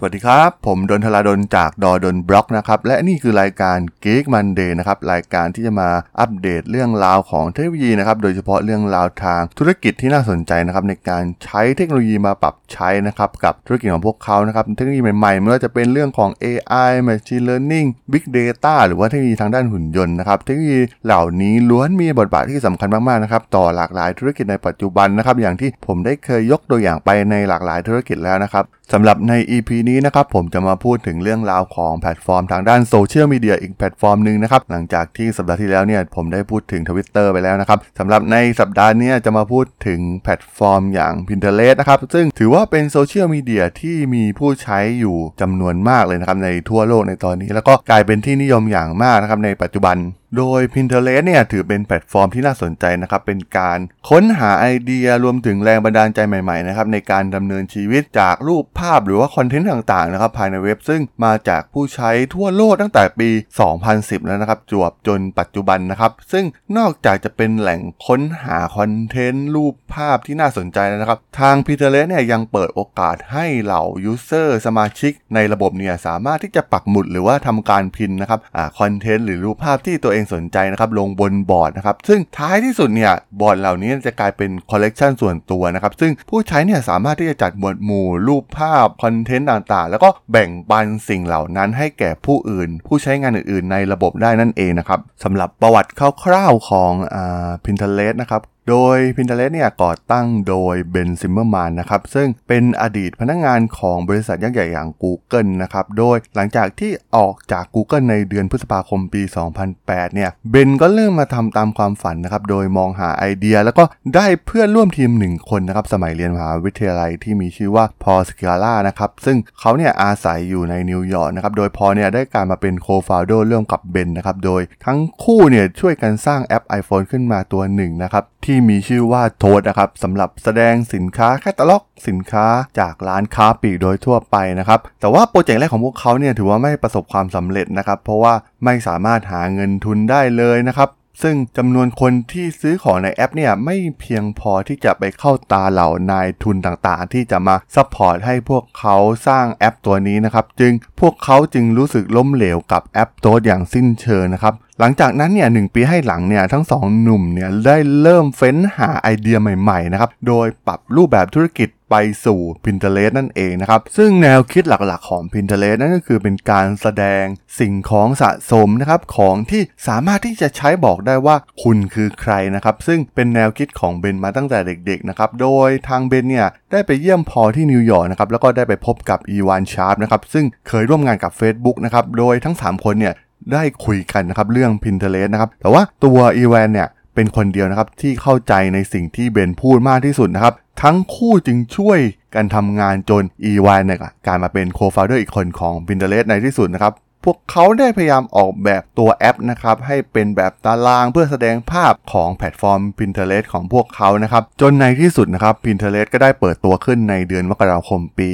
สวัสดีครับ ผมดนทลาดนจากดอดนบล็อกนะครับ และนี่คือรายการ Geek Monday นะครับ รายการที่จะมาอัปเดตเรื่องราวของเทคโนโลยีนะครับ โดยเฉพาะเรื่องราวทางธุรกิจที่น่าสนใจนะครับ ในการใช้เทคโนโลยีมาปรับใช้นะครับ กับธุรกิจของพวกเขานะครับ เทคโนโลยีใหม่ๆไม่ว่าจะเป็นเรื่องของ AI Machine Learning Big Data หรือว่าเทคโนโลยีทางด้านหุ่นยนต์นะครับ เทคโนโลยีเหล่านี้ล้วนมีบทบาทที่สำคัญมากๆนะครับต่อหลากหลายธุรกิจในปัจจุบันนะครับอย่างที่ผมได้เคยยกตัวอย่างไปในหลากหลายธุรกิจแล้วนะครับ สำหรับใน EP นี้นะครับผมจะมาพูดถึงเรื่องราวของแพลตฟอร์มทางด้านโซเชียลมีเดียอีกแพลตฟอร์มหนึ่งนะครับหลังจากที่สัปดาห์ที่แล้วเนี่ยผมได้พูดถึง Twitter ไปแล้วนะครับสำหรับในสัปดาห์นี้จะมาพูดถึงแพลตฟอร์มอย่าง Pinterest นะครับซึ่งถือว่าเป็นโซเชียลมีเดียที่มีผู้ใช้อยู่จำนวนมากเลยนะครับในทั่วโลกในตอนนี้ แล้วก็กลายเป็นที่นิยมอย่างมากนะครับในปัจจุบันโดย Pinterest เนี่ยถือเป็นแพลตฟอร์มที่น่าสนใจนะครับ เป็นการค้นหาไอเดียรวมถึงแรงบันดาลใจใหม่ๆนะครับในการดำเนินชีวิตจากรูปภาพหรือว่าคอนเทนต์ต่างๆนะครับภายในเว็บซึ่งมาจากผู้ใช้ทั่วโลกตั้งแต่ปี 2010 แล้วนะครับจวบจนปัจจุบันนะครับ ซึ่งนอกจากจะเป็นแหล่งค้นหาคอนเทนต์รูปภาพที่น่าสนใจนะครับ ทาง Pinterest เนี่ยยังเปิดโอกาสให้เหล่า user สมาชิกในระบบเนี่ยสามารถที่จะปักหมุดหรือว่าทำการ pin นะครับอ่าคอนเทนต์หรือรูปภาพที่ตัวเองสนใจนะครับลงบนบอร์ดนะครับซึ่งท้ายที่สุดเนี่ยบอร์ดเหล่านี้จะกลายเป็นคอลเลกชันส่วนตัวนะครับซึ่งผู้ใช้เนี่ยสามารถที่จะจัดหมวดหมู่รูปภาพคอนเทนต์ต่างๆ แล้วก็แบ่งปันสิ่งเหล่านั้นให้แก่ผู้อื่น ผู้ใช้งานอื่นๆ ในระบบได้นั่นเองนะครับสำหรับประวัติคร่าวๆของอ่า Pinterest นะครับ โดย Pinterest เนี่ยก่อตั้งโดยเบนซิลเบอร์แมนนะครับซึ่งเป็นอดีตพนักงานของบริษัทยักษ์ใหญ่อย่าง Google นะครับโดยหลังจากที่ออกจาก Google ในเดือนพฤษภาคมปี 2008 เนี่ยเบนก็เริ่มมาทำตามความฝันนะครับโดยมองหาไอเดีย แล้วก็ได้เพื่อนร่วมทีมหนึ่งคนนะครับสมัยเรียนมหาวิทยาลัยที่มีชื่อว่าพอลสเกียร์ร่านะครับซึ่งเขาเนี่ยอาศัยอยู่ในนิวยอร์กนะครับโดยพอลเนี่ยได้กลายมาเป็น co-founder ร่วมกับเบนนะครับโดยทั้งคู่เนี่ยช่วยกันสร้างแอป iPhone ขึ้นมาตัวหนึ่งนะครับที่ที่มีชื่อว่า Tote นะครับสำหรับแสดงสินค้าแคตตาล็อก สินค้าจากร้านค้าปลีกโดยทั่วไปนะครับแต่ว่าโปรเจกต์แรกของพวกเขาเนี่ยถือว่าไม่ประสบความสำเร็จนะครับเพราะว่าไม่สามารถหาเงินทุนได้เลยนะครับ ซึ่งจำนวนคนที่ซื้อของในแอปเนี่ยไม่เพียงพอที่จะไปเข้าตาเหล่านายทุนต่างๆ ที่จะมา support ให้พวกเขาสร้างแอปตัวนี้นะครับ จึงพวกเขาจึงรู้สึกล้มเหลวกับแอป Tote อย่างสิ้นเชิงนะครับหลังจากนั้นเนี่ยหนึ่งปีให้หลังเนี่ยทั้งสองหนุ่มเนี่ยได้เริ่มเฟ้นหาไอเดียใหม่ๆนะครับ โดยปรับรูปแบบธุรกิจ ไปสู่ Pinterest นั่นเองนะครับ ซึ่งแนวคิดหลักๆของ Pinterest นั่นก็คือเป็นการแสดงสิ่งของสะสมนะครับของที่สามารถที่จะใช้บอกได้ว่าคุณคือใครนะครับ ซึ่งเป็นแนวคิดของเบนมาตั้งแต่เด็กๆนะครับ โดยทางเบนเนี่ยได้ไปเยี่ยมพอที่นิวยอร์กนะครับแล้วก็ได้ไปพบกับอีวานชาร์ปนะครับซึ่งเคยร่วมงานกับ Facebook นะครับโดยทั้ง 3 คนเนี่ยได้คุยกันนะครับเรื่อง Pinterest นะครับแต่ว่าตัวอีแวนเนี่ยเป็นคนเดียวนะครับที่เข้าใจในสิ่งที่เบนพูดมากที่สุดนะครับ ทั้งคู่จึงช่วยกันทำงานจนอีแวนเนี่ยกลายมาเป็น co-founder อีกคนของ Pinterest ในที่สุดนะครับ พวกเขาได้พยายามออกแบบตัวแอปนะครับ ให้เป็นแบบตารางเพื่อแสดงภาพของแพลตฟอร์ม Pinterest ของพวกเขานะครับ จนในที่สุดนะครับ Pinterest ก็ได้เปิดตัวขึ้นในเดือนมกราคมปี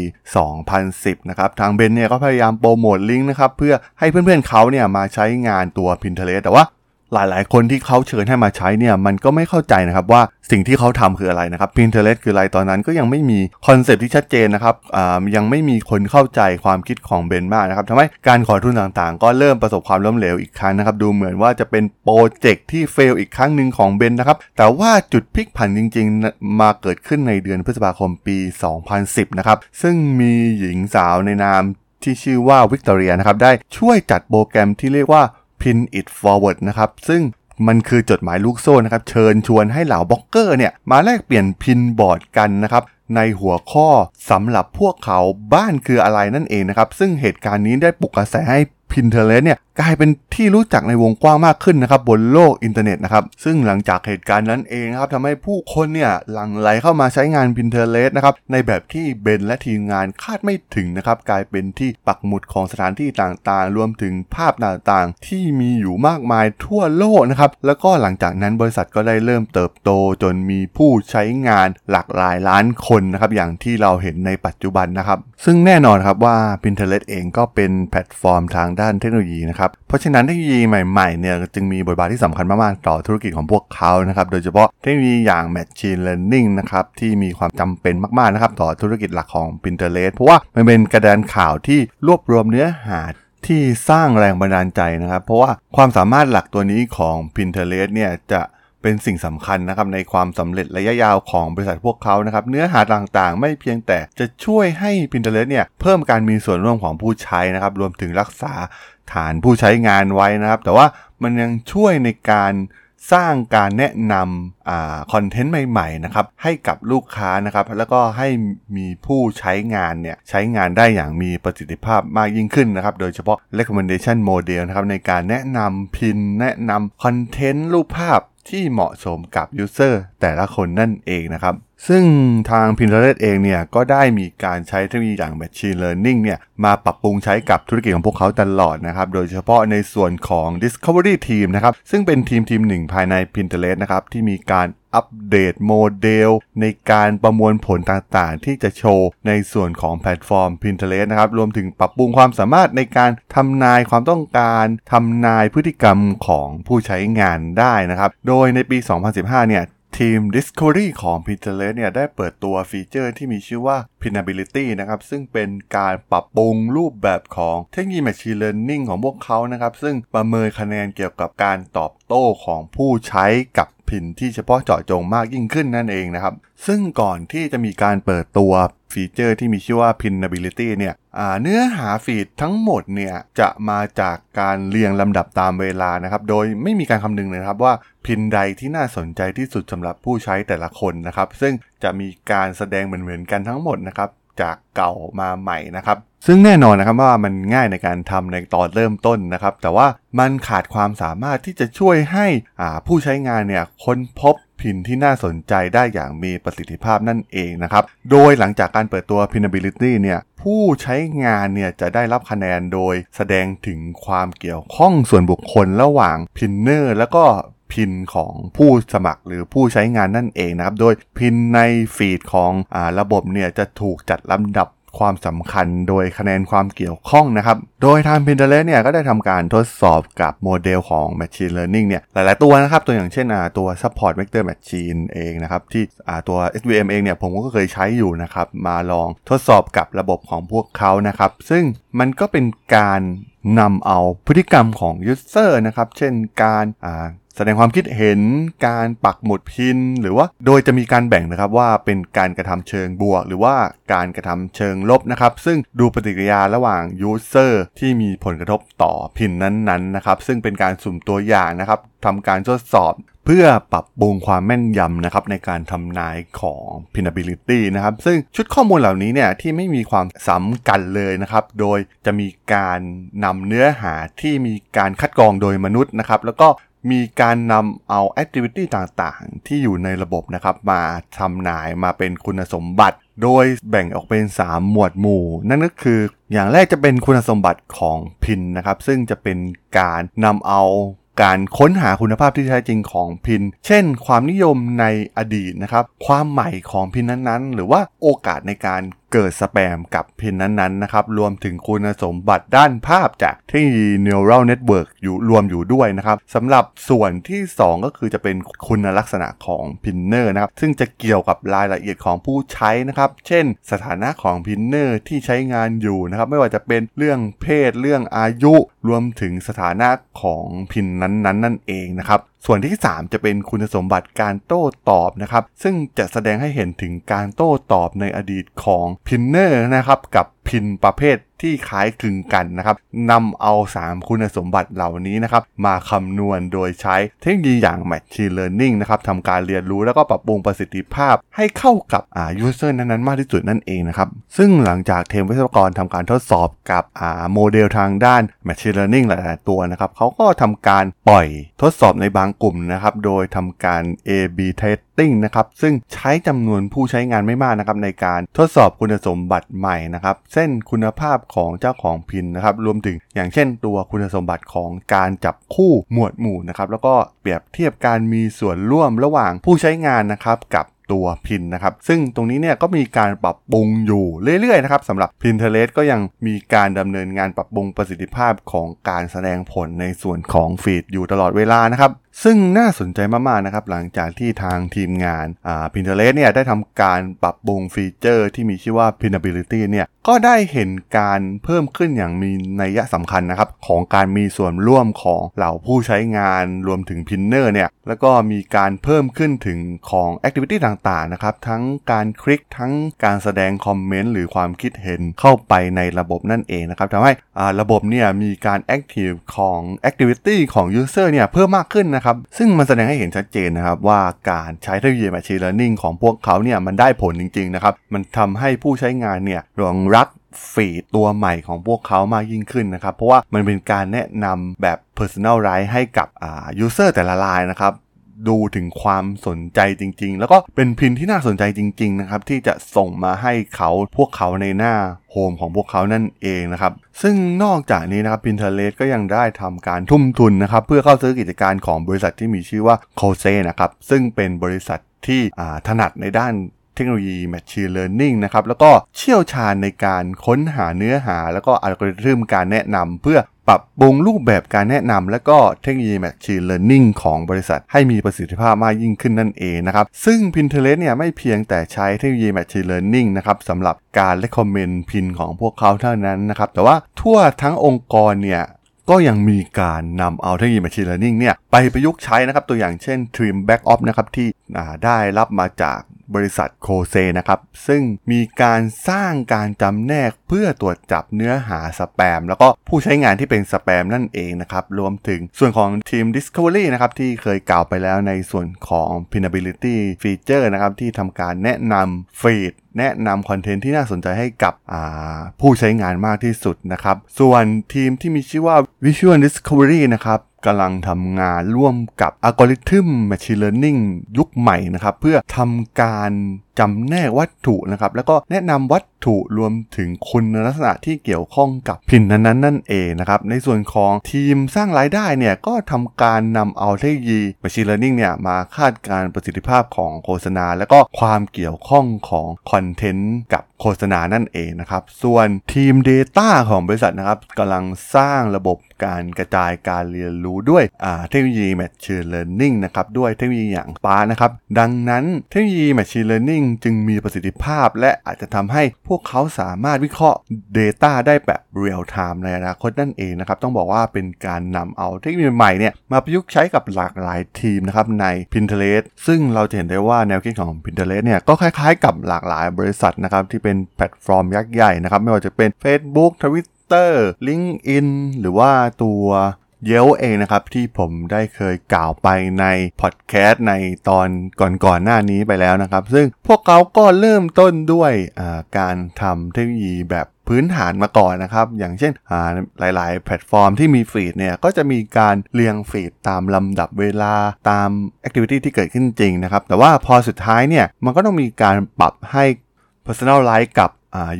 2010 นะครับ ทางเบนเนี่ยก็พยายามโปรโมทลิงก์นะครับ เพื่อให้เพื่อนๆเขาเนี่ยมาใช้งานตัว Pinterest แต่ว่า หลาย ๆ คนที่เขาเชิญให้มาใช้เนี่ยมันก็ไม่เข้าใจนะครับว่าสิ่งที่เขาทำคืออะไรนะครับ Pinterest คืออะไรตอนนั้นก็ยังไม่มีconcept ที่ชัดเจนนะครับยังไม่มีคนเข้าใจความคิดของเบนมากนะครับทำให้การขอทุนต่างๆ ก็เริ่มประสบความล้มเหลวอีกครั้งนะครับดูเหมือนว่าจะเป็นโปรเจกต์ที่ fail อีกครั้งหนึ่งของเบนนะครับแต่ว่าจุดพลิกผันจริง ๆ มาเกิดขึ้นในเดือนพฤษภาคมปี 2010 นะครับซึ่งมีหญิงสาวในนามที่ชื่อว่าวิกตอเรียนะครับได้ช่วยจัดโปรแกรมที่เรียกว่า Pin It Forward นะครับ ซึ่งมันคือจดหมายลูกโซ่นะครับ เชิญชวนให้เหล่าบล็อกเกอร์เนี่ย มาแลกเปลี่ยน pinboard กันนะครับ ในหัวข้อสำหรับพวกเขาบ้านคืออะไรนั่นเองนะครับ ซึ่งเหตุการณ์นี้ได้ปลุกกระแสให้ Pinterest เนี่ย กลายเป็นที่รู้จักในวงกว้างมากขึ้นนะครับบนโลกอินเทอร์เน็ตนะครับซึ่งหลังจากเหตุการณ์นั้นเองนะครับทำให้ผู้คนเนี่ยหลั่งไหลเข้ามาใช้งาน Pinterest นะครับในแบบที่เบนและทีมงานคาดไม่ถึงนะครับกลายเป็นที่ปักหมุดของสถานที่ต่างๆ รวมถึงภาพต่างๆ ที่มีอยู่มากมายทั่วโลกนะครับแล้วก็หลังจากนั้นบริษัทก็ได้เริ่มเติบโตจนมีผู้ใช้งานหลากหลายล้านคนนะครับอย่างที่เราเห็นในปัจจุบันนะครับซึ่งแน่นอนครับว่า Pinterest เองก็เป็นแพลตฟอร์มทางด้านเทคโนโลยีนะครับเพราะฉะนั้นเทคโนโลยีใหม่ๆเนี่ยจึงมีบทบาทที่สำคัญมาก ๆ ต่อธุรกิจของพวกเขานะครับ โดยเฉพาะเทคโนโลยีอย่าง Machine Learning นะครับที่มีความจำเป็นมาก ๆ นะครับ ต่อธุรกิจหลักของ Pinterest เพราะว่ามันเป็นกระดานข่าวที่รวบรวมเนื้อหาที่สร้างแรงบันดาลใจนะครับ เพราะว่าความสามารถหลักตัวนี้ของ Pinterest เนี่ยจะ เป็นสิ่งสำคัญนะครับในความสำเร็จระยะยาวของบริษัทพวกเขานะครับ เนื้อหาต่างๆ ไม่เพียงแต่จะช่วยให้ Pinterest เนี่ยเพิ่มการมีส่วนร่วมของผู้ใช้นะครับ รวมถึงรักษาฐานผู้ใช้งานไว้นะครับ แต่ว่ามันยังช่วยในการสร้างการแนะนำคอนเทนต์ใหม่ๆนะครับให้กับลูกค้านะครับแล้วก็ให้มีผู้ใช้งานเนี่ยใช้งานได้อย่างมีประสิทธิภาพมากยิ่งขึ้นนะครับ โดยเฉพาะ recommendation model นะครับในการแนะนำพิน แนะนำคอนเทนต์รูปภาพ ที่เหมาะสมกับ user แต่ละคนนั่นเองนะครับ ซึ่งทาง Pinterest เองเนี่ยก็ได้มีการใช้เทคโนโลยีอย่าง Machine Learning เนี่ยมาปรับปรุงใช้กับธุรกิจของพวกเขาตลอดนะครับ โดยเฉพาะในส่วนของ Discovery Team นะครับ ซึ่งเป็นทีมทีมหนึ่งภายใน Pinterest นะครับ ที่มีการอัปเดตโมเดล ในการประมวลผลต่างๆ ที่จะโชว์ในส่วนของแพลตฟอร์ม Pinterest นะครับ รวมถึงปรับปรุงความสามารถในการทำนายความต้องการทำนายพฤติกรรมของผู้ใช้งานได้นะครับ โดยในปี 2015 เนี่ย ทีม Discovery ของ Pinterest เนี่ยได้เปิดตัวฟีเจอร์ที่มีชื่อว่า Pinability นะครับ ซึ่งเป็นการปรับปรุงรูปแบบของเทคโนโลยี Machine Learning ของพวกเขานะครับ ซึ่งประเมินคะแนนเกี่ยวกับการตอบโต้ของผู้ใช้กับ pin ที่เฉพาะเจาะจงมากยิ่งขึ้นนั่นเองนะครับ ซึ่งก่อนที่จะมีการเปิดตัวฟีเจอร์ที่มีชื่อว่า Pinability เนี่ยเนื้อหาฟีดทั้งหมดเนี่ยจะมาจากการเรียงลำดับตามเวลานะครับ โดยไม่มีการคำนึงเลยครับว่าพินใดที่น่าสนใจที่สุดสำหรับผู้ใช้แต่ละคนนะครับ ซึ่งจะมีการแสดงเหมือนๆกันทั้งหมดนะครับ จากเก่ามาใหม่นะครับ ซึ่งแน่นอนนะครับว่ามันง่ายในการทำในตอนเริ่มต้นนะครับ แต่ว่ามันขาดความสามารถที่จะช่วยให้ผู้ใช้งานเนี่ยค้นพบพินที่น่าสนใจได้อย่างมีประสิทธิภาพนั่นเองนะครับ โดยหลังจากการเปิดตัว Pinability เนี่ยผู้ใช้งานเนี่ยจะได้รับคะแนนโดยแสดงถึงความเกี่ยวข้องส่วนบุคคลระหว่าง pinner แล้วก็ pin ของผู้สมัครหรือผู้ใช้งานนั่นเองนะครับ โดย pin ใน feed ของอ่าระบบเนี่ยจะถูกจัดลำดับ ความสำคัญโดยคะแนนความเกี่ยวข้องนะครับ โดยทาง Pinterest เนี่ยก็ได้ทำการทดสอบกับโมเดลของ Machine Learning เนี่ยหลายๆตัวนะครับ ตัวอย่างเช่นตัว Support Vector Machine เองนะครับ ที่ตัว SVM เองเนี่ยผมก็เคยใช้อยู่นะครับ มาลองทดสอบกับระบบของพวกเขานะครับ ซึ่งมันก็เป็นการนำเอาพฤติกรรมของ User นะครับ เช่นการ แสดงความคิดเห็นการปักหมุด pin หรือว่าโดยจะมีการแบ่งนะครับว่าเป็นการกระทำเชิงบวก หรือว่าการกระทำเชิงลบนะครับ ซึ่งดูปฏิกิริยาระหว่าง user ที่มีผลกระทบต่อ pinั้นๆนะครับ ซึ่งเป็นการสุ่มตัวอย่างนะครับทำการทดสอบเพื่อปรับปรุงความแม่นยำนะครับในการทำนายของ pinability นะครับ ซึ่งชุดข้อมูลเหล่านี้เนี่ยที่ไม่มีความสำคัญเลยนะครับ โดยจะมีการนำเนื้อหาที่มีการคัดกรองโดยมนุษย์นะครับ แล้วก็ มีการนำเอาแอคทิวิตี้ต่างๆ ที่อยู่ในระบบนะครับมาทำนายมาเป็นคุณสมบัติ โดยแบ่งออกเป็น 3 หมวดหมู่ นั่นก็คือ อย่างแรกจะเป็นคุณสมบัติของ pin นะครับ ซึ่งจะเป็นการนำเอาการค้นหาคุณภาพที่แท้จริงของ pin เช่น ความนิยมในอดีตนะครับ ความใหม่ของ pin นั้นๆ หรือว่าโอกาสในการ เกิดสแปมกับ pin นั้นๆนะครับรวมถึงคุณสมบัติด้านภาพจากเทคโนโลยี neural network อยู่รวมอยู่ด้วยนะครับสำหรับส่วนที่ 2 ก็คือจะเป็นคุณลักษณะของ pinner นะครับซึ่งจะเกี่ยวกับรายละเอียดของผู้ใช้นะครับ เช่น สถานะของ pinner ที่ใช้งานอยู่นะครับไม่ว่าจะเป็นเรื่องเพศเรื่องอายุ รวมถึงสถานะของ pin นั้นๆ นั่นเองนะครับ ส่วนที่ 3 จะเป็นคุณสมบัติการโต้ตอบนะครับ ซึ่งจะแสดงให้เห็นถึงการโต้ตอบในอดีตของ pinner นะครับกับ pin ประเภทที่คล้ายคลึงกันนะครับนำเอา 3 คุณสมบัติเหล่านี้นะครับมาคำนวณโดยใช้เทคโนโลยีอย่าง Machine Learning นะครับทำการเรียนรู้แล้วก็ปรับปรุงประสิทธิภาพให้เข้ากับอ่า user นั้นๆ มากที่สุดนั่นเองนะครับ ซึ่งหลังจากเทมวิศวกรทำการทดสอบกับอ่าโมเดลทางด้าน Machine Learning หลายๆ ตัวนะครับเขาก็ทำการปล่อยทดสอบในบางกลุ่มนะครับโดยทำการ A/B testing นะครับซึ่งใช้จำนวนผู้ใช้งานไม่มากนะครับในการทดสอบคุณสมบัติใหม่นะครับเส้นคุณภาพของเจ้าของพินนะครับรวมถึงอย่างเช่นตัวคุณสมบัติของการจับคู่หมวดหมู่นะครับแล้วก็เปรียบเทียบการมีส่วนร่วมระหว่างผู้ใช้งานนะครับกับตัว pin นะครับ ซึ่งตรงนี้เนี่ยก็มีการปรับปรุงอยู่เรื่อยๆนะครับสำหรับ Pinterest ก็ยังมีการดำเนินงานปรับปรุงประสิทธิภาพของการแสดงผลในส่วนของ feed อยู่ตลอดเวลานะครับ ซึ่งน่าสนใจมากๆนะครับหลังจากที่ทางทีมงานอ่า Pinterest เนี่ยได้ทำการปรับปรุง feature ที่มีชื่อว่า Pinability เนี่ยก็ได้เห็นการเพิ่มขึ้นอย่างมีนัยสำคัญนะครับของการมีส่วนร่วมของเหล่าผู้ใช้งานรวมถึง pinner เนี่ยแล้วก็มีการเพิ่มขึ้นถึงของ Activity ต่างๆนะครับทั้งการคลิกทั้งการแสดงคอมเมนต์หรือความคิดเห็นเข้าไปในระบบนั่นเองนะครับทำให้ระบบเนี่ยมีการ Active ของ Activity ของ User เนี่ยเพิ่มมากขึ้นนะครับซึ่งมันแสดงให้เห็นชัดเจนนะครับว่าการใช้เทคโนโลยี Machine Learning ของพวกเขาเนี่ยมันได้ผลจริงๆนะครับ มันทำให้ผู้ใช้งานเนี่ยรองรับฟีดตัวใหม่ของพวกเขามากยิ่งขึ้นนะครับ เพราะว่ามันเป็นการแนะนำแบบ Personalize ให้กับอ่า User แต่ละรายนะครับ ดูถึงความสนใจจริง ๆ แล้วก็เป็นพินที่น่าสนใจจริง ๆ นะครับ ที่จะส่งมาให้เขาพวกเขาในหน้าโฮมของพวกเขานั่นเองนะครับ ซึ่งนอกจากนี้นะครับ Pinterest ก็ยังได้ทำการทุ่มทุนนะครับ เพื่อเข้าซื้อกิจการของบริษัทที่มีชื่อว่า c o s e นะครับ ซึ่งเป็นบริษัทที่ถนัดในด้านเทคโนโลยี Machine Learning นะครับ แล้วก็เชี่ยวชาญในการค้นหาเนื้อหา แล้วก็อัลกอริทึมการแนะนำเพื่อ ปรับปรุงรูปแบบการแนะนำและก็เทคโนโลยี Machine Learning ของบริษัทให้มีประสิทธิภาพมากยิ่งขึ้นนั่นเองนะครับซึ่ง Pinterest เนี่ยไม่เพียงแต่ใช้เทคโนโลยี Machine Learning นะครับสำหรับการ recommend พินของพวกเขาเท่านั้นนะครับแต่ว่าทั่วทั้งองค์กรเนี่ยก็ยังมีการนำเอาเทคโนโลยี Machine Learning เนี่ยไปประยุกต์ใช้นะครับตัวอย่างเช่น Trim Backup นะครับที่ได้รับมาจาก บริษัทโคเซนะครับ ซึ่งมีการสร้างการจำแนกเพื่อตรวจจับเนื้อหาสแปม แล้วก็ผู้ใช้งานที่เป็นสแปมนั่นเองนะครับ รวมถึงส่วนของทีม Discovery นะครับ ที่เคยกล่าวไปแล้วในส่วนของ Pinability Feature นะครับ ที่ทำการแนะนำฟีด แนะนำคอนเทนต์ที่น่าสนใจให้กับผู้ใช้งานมากที่สุดนะครับ ส่วนทีมที่มีชื่อว่า Visual Discovery นะครับกำลังทำงานร่วมกับอัลกอริทึม Machine Learning ยุคใหม่นะครับ เพื่อทำการ จำแนกวัตถุนะครับ แล้วก็แนะนำวัตถุรวมถึงคุณลักษณะที่เกี่ยวข้องกับพินนั้นๆนั่นเองนะครับ ในส่วนของทีมสร้างรายได้เนี่ยก็ทำการนำเอาเทคโนโลยี Machine Learning เนี่ยมาคาดการประสิทธิภาพของโฆษณา แล้วก็ความเกี่ยวข้องของคอนเทนต์กับโฆษณานั่นเองนะครับ ส่วนทีม Data ของบริษัทนะครับกำลังสร้างระบบการกระจายการเรียนรู้ด้วยเทคโนโลยี Machine Learning นะครับด้วยเทคโนโลยีอย่างปานะครับ ดังนั้นเทคโนโลยี Machine Learning จึงมีประสิทธิภาพ และอาจจะทำให้พวกเขาสามารถวิเคราะห์ Data ได้แบบ Real Time ในอนาคตนั่นเองนะครับ ต้องบอกว่าเป็นการนำเอาเทคโนโลยีใหม่เนี่ยมาประยุกต์ใช้กับหลากหลายทีมนะครับใน Pinterest ซึ่งเราจะเห็นได้ว่าแนวคิดของ Pinterest เนี่ยก็คล้ายๆ กับหลากหลายบริษัทนะครับที่เป็นแพลตฟอร์มยักษ์ใหญ่นะครับไม่ว่าจะเป็น Facebook Twitter LinkedIn หรือว่าตัว Yelp เองนะครับ ที่ผมได้เคยกล่าวไปในพอดแคสต์ในตอนก่อนๆหน้านี้ไปแล้วนะครับ ซึ่งพวกเขาก็เริ่มต้นด้วยการทำเทคโนโลยีแบบพื้นฐานมาก่อนนะครับ อย่างเช่นหลาย ๆ แพลตฟอร์มที่มี feed เนี่ยก็จะมีการเรียง feed ตามลำดับเวลาตาม activity ที่เกิดขึ้นจริงนะครับ แต่ว่าพอสุดท้ายเนี่ยมันก็ต้องมีการปรับให้ Personalize กับ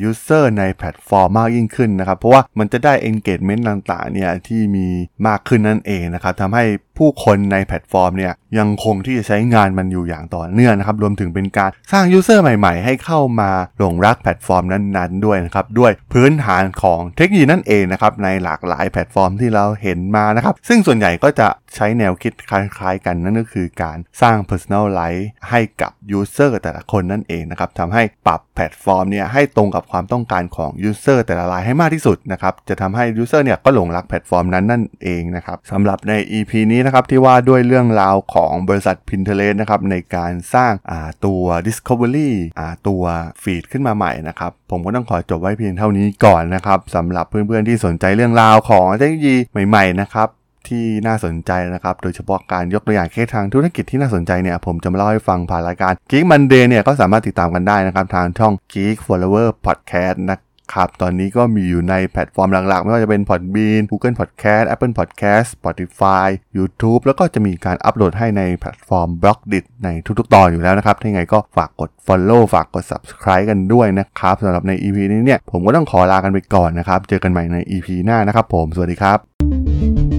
user ในแพลตฟอร์มมากยิ่งขึ้นนะครับ เพราะว่ามันจะได้ engagement ต่างๆเนี่ยที่มีมากขึ้นนั่นเองนะครับทำให้ผู้คนในแพลตฟอร์มเนี่ยยังคงที่จะใช้งานมันอยู่อย่างต่อเนื่องนะครับรวมถึงเป็นการสร้าง user ใหม่ๆ ให้เข้ามาหลงรักแพลตฟอร์มนั้นๆ ด้วยนะครับด้วยพื้นฐานของเทคโนโลยีนั่นเองนะครับในหลากหลายแพลตฟอร์มที่เราเห็นมานะครับซึ่งส่วนใหญ่ก็จะใช้แนวคิดคล้ายๆ กันนั่นก็คือการสร้าง personalize ให้กับ user แต่ละคนนั่นเองนะครับทำให้ปรับแพลตฟอร์มเนี่ยให้ตรงกับความต้องการของ user แต่ละรายให้มากที่สุดนะครับจะทำให้ user เนี่ยก็หลงรักแพลตฟอร์มนั้นนั่นเองนะครับสำหรับใน EP นี้นะครับที่ว่าด้วยเรื่องราวของบริษัท Pinterest นะครับในการสร้างาตัว Discovery อ่าตัวฟีดขึ้นมาใหม่นะครับผมก็ต้องขอจบไว้เพียงเท่านี้ก่อนนะครับสำหรับเพื่อนๆที่สนใจเรื่องราวของเทคโนโลยีใหม่ๆนะครับที่น่าสนใจนะครับ โดยเฉพาะการยกตัวอย่างเคสทางธุรกิจที่น่าสนใจเนี่ยผมจะมาเล่าให้ฟังผ่านรายการ Geek Monday เนี่ยก็สามารถติดตามกันได้นะครับ ทางช่อง Geek Flower Podcast นะ ครับ ตอนนี้ก็มีอยู่ในแพลตฟอร์มหลักๆ ไม่ว่าจะเป็น Podbean Google Podcast Apple Podcast Spotify YouTube แล้วก็จะมีการอัปโหลดให้ในแพลตฟอร์ม b ล็อกดิในทุกๆ ตอนอยู่แล้วนะครับถ้าไงก็ฝากกด Follow ฝากกด Subscribe กันด้วยนะครับสำหรับใน EP นี้เนี่ยผมก็ต้องขอลากันไปก่อนนะครับ เจอกันใหม่ใน EP หน้านะครับผม สวัสดีครับ